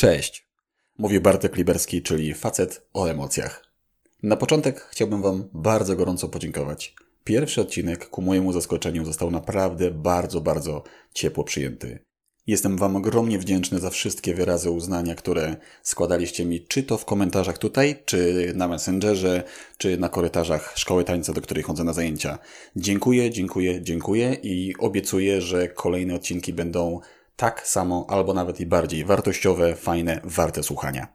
Cześć. Mówi Bartek Liberski, czyli facet o emocjach. Na początek chciałbym Wam bardzo gorąco podziękować. Pierwszy odcinek, ku mojemu zaskoczeniu, został naprawdę bardzo, bardzo ciepło przyjęty. Jestem Wam ogromnie wdzięczny za wszystkie wyrazy uznania, które składaliście mi, czy to w komentarzach tutaj, czy na Messengerze, czy na korytarzach szkoły tańca, do której chodzę na zajęcia. Dziękuję, dziękuję, dziękuję i obiecuję, że kolejne odcinki będą tak samo albo nawet i bardziej wartościowe, fajne, warte słuchania.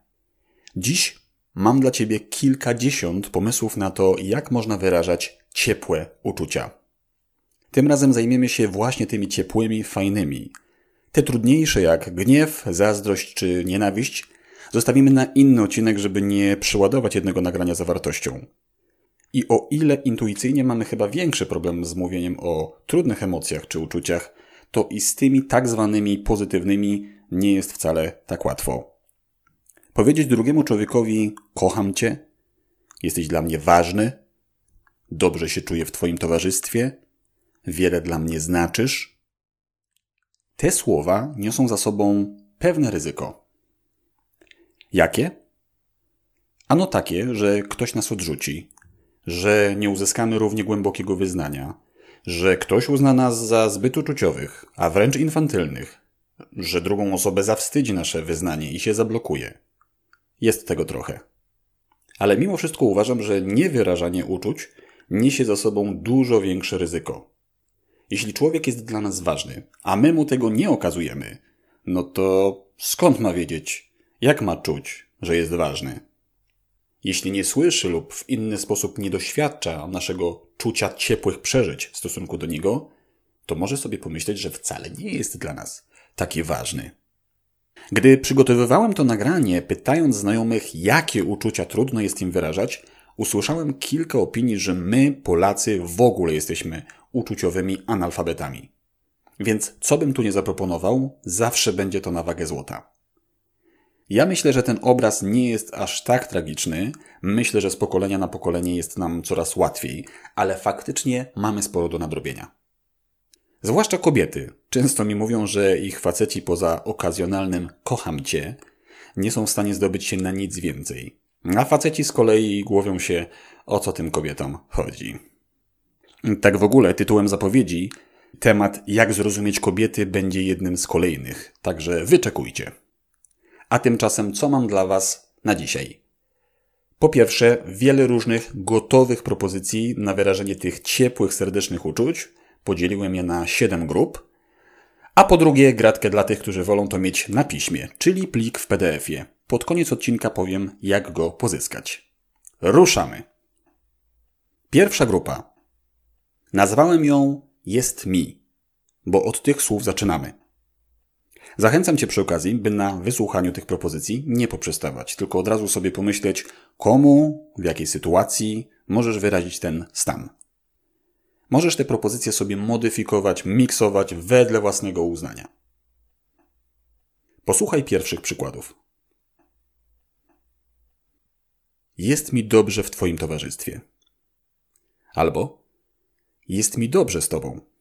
Dziś mam dla Ciebie kilkadziesiąt pomysłów na to, jak można wyrażać ciepłe uczucia. Tym razem zajmiemy się właśnie tymi ciepłymi, fajnymi. Te trudniejsze jak gniew, zazdrość czy nienawiść zostawimy na inny odcinek, żeby nie przeładować jednego nagrania zawartością. I o ile intuicyjnie mamy chyba większy problem z mówieniem o trudnych emocjach czy uczuciach, to i z tymi tak zwanymi pozytywnymi nie jest wcale tak łatwo. Powiedzieć drugiemu człowiekowi: Kocham cię, jesteś dla mnie ważny, dobrze się czuję w Twoim towarzystwie, wiele dla mnie znaczysz. Te słowa niosą za sobą pewne ryzyko. Jakie? Ano takie, że ktoś nas odrzuci, że nie uzyskamy równie głębokiego wyznania, że ktoś uzna nas za zbyt uczuciowych, a wręcz infantylnych, że drugą osobę zawstydzi nasze wyznanie i się zablokuje. Jest tego trochę. Ale mimo wszystko uważam, że niewyrażanie uczuć niesie za sobą dużo większe ryzyko. Jeśli człowiek jest dla nas ważny, a my mu tego nie okazujemy, no to skąd ma wiedzieć, jak ma czuć, że jest ważny? Jeśli nie słyszy lub w inny sposób nie doświadcza naszego czucia ciepłych przeżyć w stosunku do niego, to może sobie pomyśleć, że wcale nie jest dla nas taki ważny. Gdy przygotowywałem to nagranie, pytając znajomych, jakie uczucia trudno jest im wyrażać, usłyszałem kilka opinii, że my, Polacy, w ogóle jesteśmy uczuciowymi analfabetami. Więc co bym tu nie zaproponował, zawsze będzie to na wagę złota. Ja myślę, że ten obraz nie jest aż tak tragiczny. Myślę, że z pokolenia na pokolenie jest nam coraz łatwiej, ale faktycznie mamy sporo do nadrobienia. Zwłaszcza kobiety. Często mi mówią, że ich faceci poza okazjonalnym kocham cię nie są w stanie zdobyć się na nic więcej. A faceci z kolei głowią się, o co tym kobietom chodzi. Tak w ogóle tytułem zapowiedzi temat jak zrozumieć kobiety będzie jednym z kolejnych, także wyczekujcie. A tymczasem co mam dla Was na dzisiaj? Po pierwsze, wiele różnych gotowych propozycji na wyrażenie tych ciepłych, serdecznych uczuć. Podzieliłem je na 7 grup. A po drugie, gratkę dla tych, którzy wolą to mieć na piśmie, czyli plik w PDF-ie. Pod koniec odcinka powiem, jak go pozyskać. Ruszamy! Pierwsza grupa. Nazwałem ją Jest mi, bo od tych słów zaczynamy. Zachęcam Cię przy okazji, by na wysłuchaniu tych propozycji nie poprzestawać, tylko od razu sobie pomyśleć, komu, w jakiej sytuacji możesz wyrazić ten stan. Możesz te propozycje sobie modyfikować, miksować wedle własnego uznania. Posłuchaj pierwszych przykładów. Jest mi dobrze w Twoim towarzystwie. Albo jest mi dobrze z Tobą.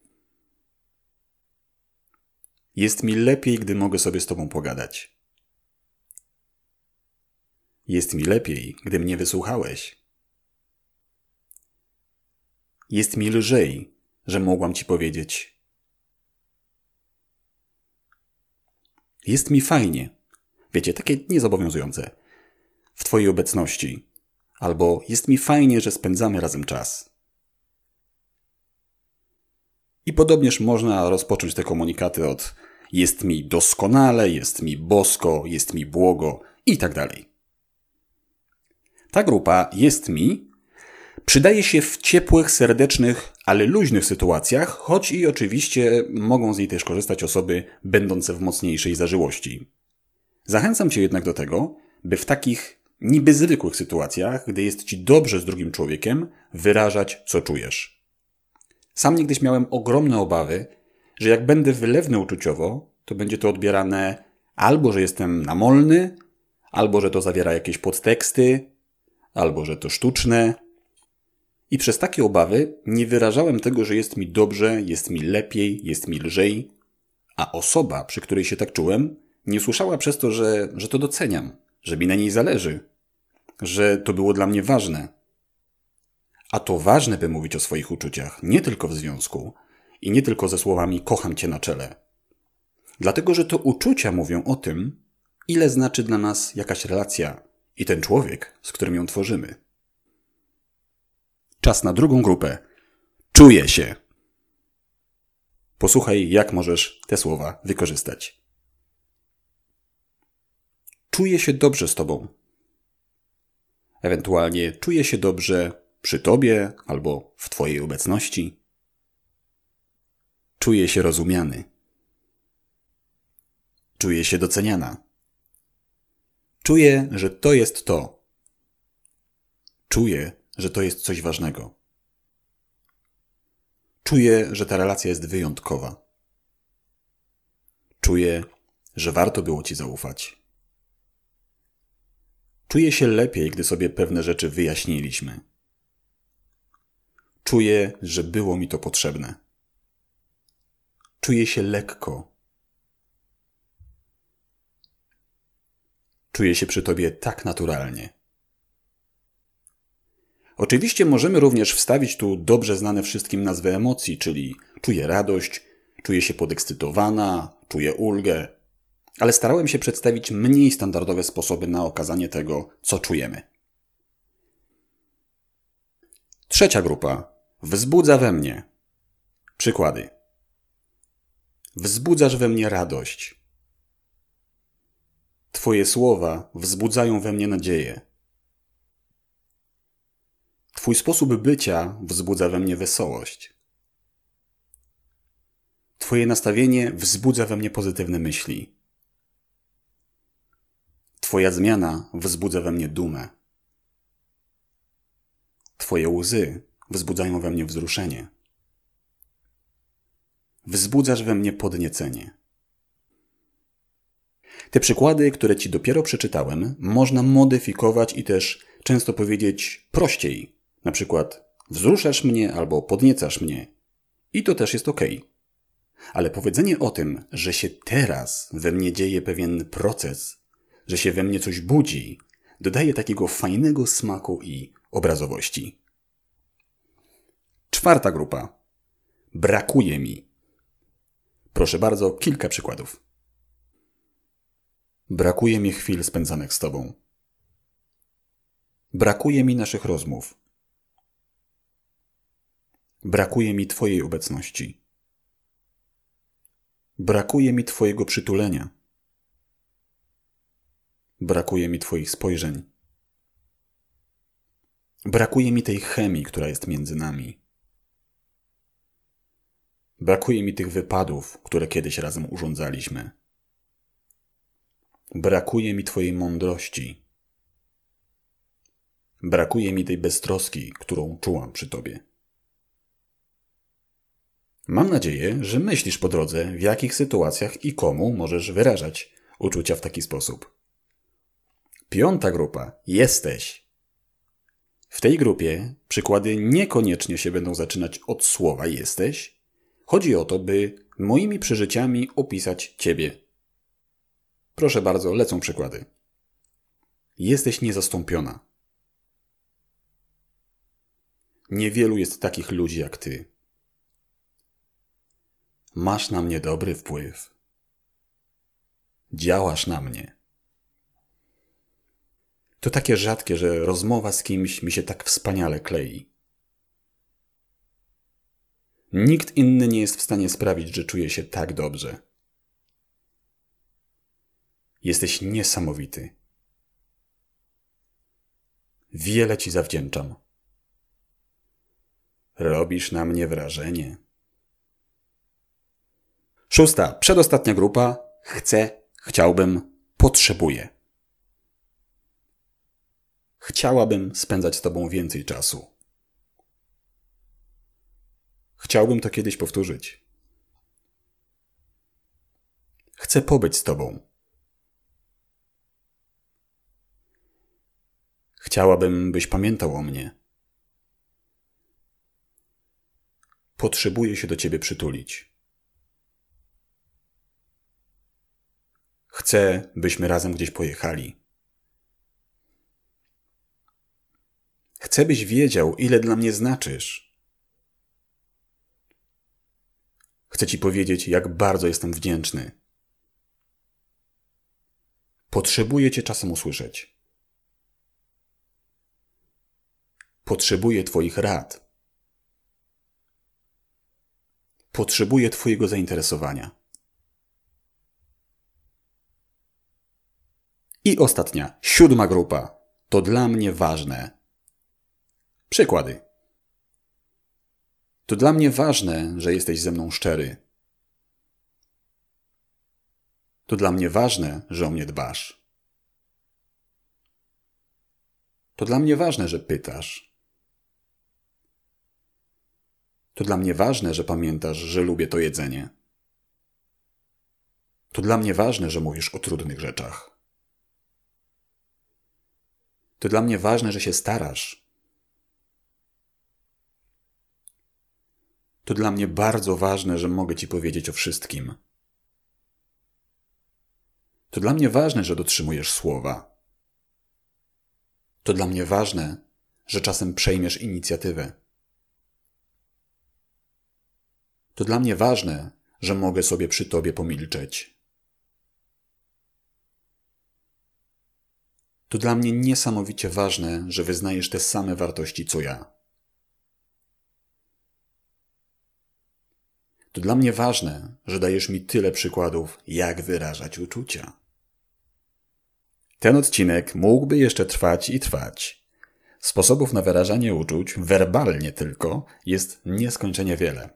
Jest mi lepiej, gdy mogę sobie z Tobą pogadać. Jest mi lepiej, gdy mnie wysłuchałeś. Jest mi lżej, że mogłam Ci powiedzieć. Jest mi fajnie. Wiecie, takie niezobowiązujące. W Twojej obecności. Albo jest mi fajnie, że spędzamy razem czas. I podobnież można rozpocząć te komunikaty od jest mi doskonale, jest mi bosko, jest mi błogo i tak dalej. Ta grupa jest mi przydaje się w ciepłych, serdecznych, ale luźnych sytuacjach, choć i oczywiście mogą z niej też korzystać osoby będące w mocniejszej zażyłości. Zachęcam Cię jednak do tego, by w takich niby zwykłych sytuacjach, gdy jest Ci dobrze z drugim człowiekiem, wyrażać, co czujesz. Sam niegdyś miałem ogromne obawy, że jak będę wylewny uczuciowo, to będzie to odbierane albo, że jestem namolny, albo, że to zawiera jakieś podteksty, albo, że to sztuczne. I przez takie obawy nie wyrażałem tego, że jest mi dobrze, jest mi lepiej, jest mi lżej, a osoba, przy której się tak czułem, Nie usłyszała przez to, że, że to doceniam, że mi na niej zależy, że to było dla mnie ważne. A to ważne, by mówić o swoich uczuciach, nie tylko w związku i nie tylko ze słowami kocham cię na czele. Dlatego, że to uczucia mówią o tym, ile znaczy dla nas jakaś relacja i ten człowiek, z którym ją tworzymy. Czas na drugą grupę. Czuję się. Posłuchaj, jak możesz te słowa wykorzystać. Czuję się dobrze z tobą. Ewentualnie czuję się dobrze przy tobie albo w twojej obecności. Czuję się rozumiany. Czuję się doceniana. Czuję, że to jest to. Czuję, że to jest coś ważnego. Czuję, że ta relacja jest wyjątkowa. Czuję, że warto było ci zaufać. Czuję się lepiej, gdy sobie pewne rzeczy wyjaśniliśmy. Czuję, że było mi to potrzebne. Czuję się lekko. Czuję się przy tobie tak naturalnie. Oczywiście możemy również wstawić tu dobrze znane wszystkim nazwy emocji, czyli czuję radość, czuję się podekscytowana, czuję ulgę, ale starałem się przedstawić mniej standardowe sposoby na okazanie tego, co czujemy. Trzecia grupa wzbudza we mnie. Przykłady. Wzbudzasz we mnie radość. Twoje słowa wzbudzają we mnie nadzieję. Twój sposób bycia wzbudza we mnie wesołość. Twoje nastawienie wzbudza we mnie pozytywne myśli. Twoja zmiana wzbudza we mnie dumę. Twoje łzy wzbudzają we mnie wzruszenie. Wzbudzasz we mnie podniecenie. Te przykłady, które Ci dopiero przeczytałem, można modyfikować i też często powiedzieć prościej. Na przykład wzruszasz mnie albo podniecasz mnie. I to też jest ok. Ale powiedzenie o tym, że się teraz we mnie dzieje pewien proces, że się we mnie coś budzi, dodaje takiego fajnego smaku i obrazowości. Czwarta grupa. Brakuje mi. Proszę bardzo, kilka przykładów. Brakuje mi chwil spędzanych z Tobą. Brakuje mi naszych rozmów. Brakuje mi Twojej obecności. Brakuje mi Twojego przytulenia. Brakuje mi Twoich spojrzeń. Brakuje mi tej chemii, która jest między nami. Brakuje mi tych wypadów, które kiedyś razem urządzaliśmy. Brakuje mi Twojej mądrości. Brakuje mi tej beztroski, którą czułam przy Tobie. Mam nadzieję, że myślisz po drodze, w jakich sytuacjach i komu możesz wyrażać uczucia w taki sposób. Piąta grupa. Jesteś. W tej grupie przykłady niekoniecznie się będą zaczynać od słowa jesteś. Chodzi o to, by moimi przeżyciami opisać Ciebie. Proszę bardzo, lecą przykłady. Jesteś niezastąpiona. Niewielu jest takich ludzi jak Ty. Masz na mnie dobry wpływ. Działasz na mnie. To takie rzadkie, że rozmowa z kimś mi się tak wspaniale klei. Nikt inny nie jest w stanie sprawić, że czuję się tak dobrze. Jesteś niesamowity. Wiele ci zawdzięczam. Robisz na mnie wrażenie. Szósta, przedostatnia grupa. Chcę, chciałbym, potrzebuję. Chciałabym spędzać z Tobą więcej czasu. Chciałbym to kiedyś powtórzyć. Chcę pobyć z Tobą. Chciałabym, byś pamiętał o mnie. Potrzebuję się do Ciebie przytulić. Chcę, byśmy razem gdzieś pojechali. Chcę, byś wiedział, ile dla mnie znaczysz. Chcę ci powiedzieć, jak bardzo jestem wdzięczny. Potrzebuję cię czasem usłyszeć. Potrzebuję Twoich rad. Potrzebuję Twojego zainteresowania. I ostatnia, siódma grupa. To dla mnie ważne. Przykłady. To dla mnie ważne, że jesteś ze mną szczery. To dla mnie ważne, że o mnie dbasz. To dla mnie ważne, że pytasz. To dla mnie ważne, że pamiętasz, że lubię to jedzenie. To dla mnie ważne, że mówisz o trudnych rzeczach. To dla mnie ważne, że się starasz. To dla mnie bardzo ważne, że mogę ci powiedzieć o wszystkim. To dla mnie ważne, że dotrzymujesz słowa. To dla mnie ważne, że czasem przejmiesz inicjatywę. To dla mnie ważne, że mogę sobie przy tobie pomilczeć. To dla mnie niesamowicie ważne, że wyznajesz te same wartości co ja. To dla mnie ważne, że dajesz mi tyle przykładów, jak wyrażać uczucia. Ten odcinek mógłby jeszcze trwać i trwać. Sposobów na wyrażanie uczuć, werbalnie tylko, jest nieskończenie wiele.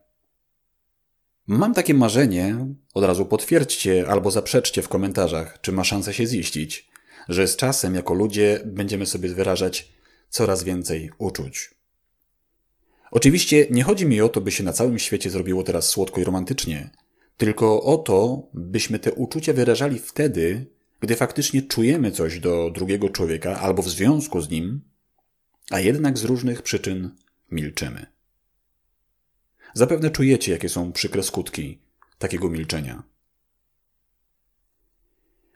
Mam takie marzenie, od razu potwierdźcie albo zaprzeczcie w komentarzach, czy ma szansę się ziścić, że z czasem jako ludzie będziemy sobie wyrażać coraz więcej uczuć. Oczywiście nie chodzi mi o to, by się na całym świecie zrobiło teraz słodko i romantycznie, tylko o to, byśmy te uczucia wyrażali wtedy, gdy faktycznie czujemy coś do drugiego człowieka albo w związku z nim, a jednak z różnych przyczyn milczymy. Zapewne czujecie, jakie są przykre skutki takiego milczenia.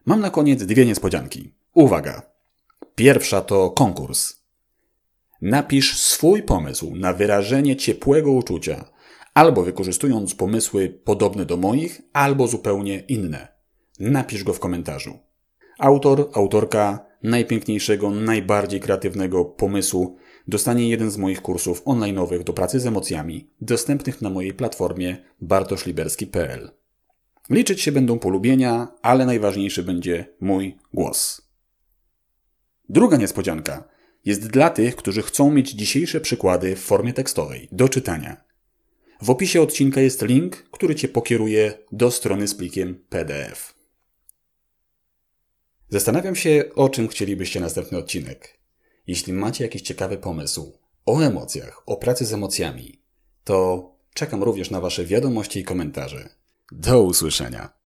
Mam na koniec dwie niespodzianki. Uwaga! Pierwsza to konkurs. Napisz swój pomysł na wyrażenie ciepłego uczucia, albo wykorzystując pomysły podobne do moich, albo zupełnie inne. Napisz go w komentarzu. Autor, autorka najpiękniejszego, najbardziej kreatywnego pomysłu dostanie jeden z moich kursów online'owych do pracy z emocjami, dostępnych na mojej platformie bartoszliberski.pl. Liczyć się będą polubienia, ale najważniejszy będzie mój głos. Druga niespodzianka jest dla tych, którzy chcą mieć dzisiejsze przykłady w formie tekstowej do czytania. W opisie odcinka jest link, który Cię pokieruje do strony z plikiem PDF. Zastanawiam się, o czym chcielibyście następny odcinek. Jeśli macie jakiś ciekawy pomysł o emocjach, o pracy z emocjami, to czekam również na Wasze wiadomości i komentarze. Do usłyszenia.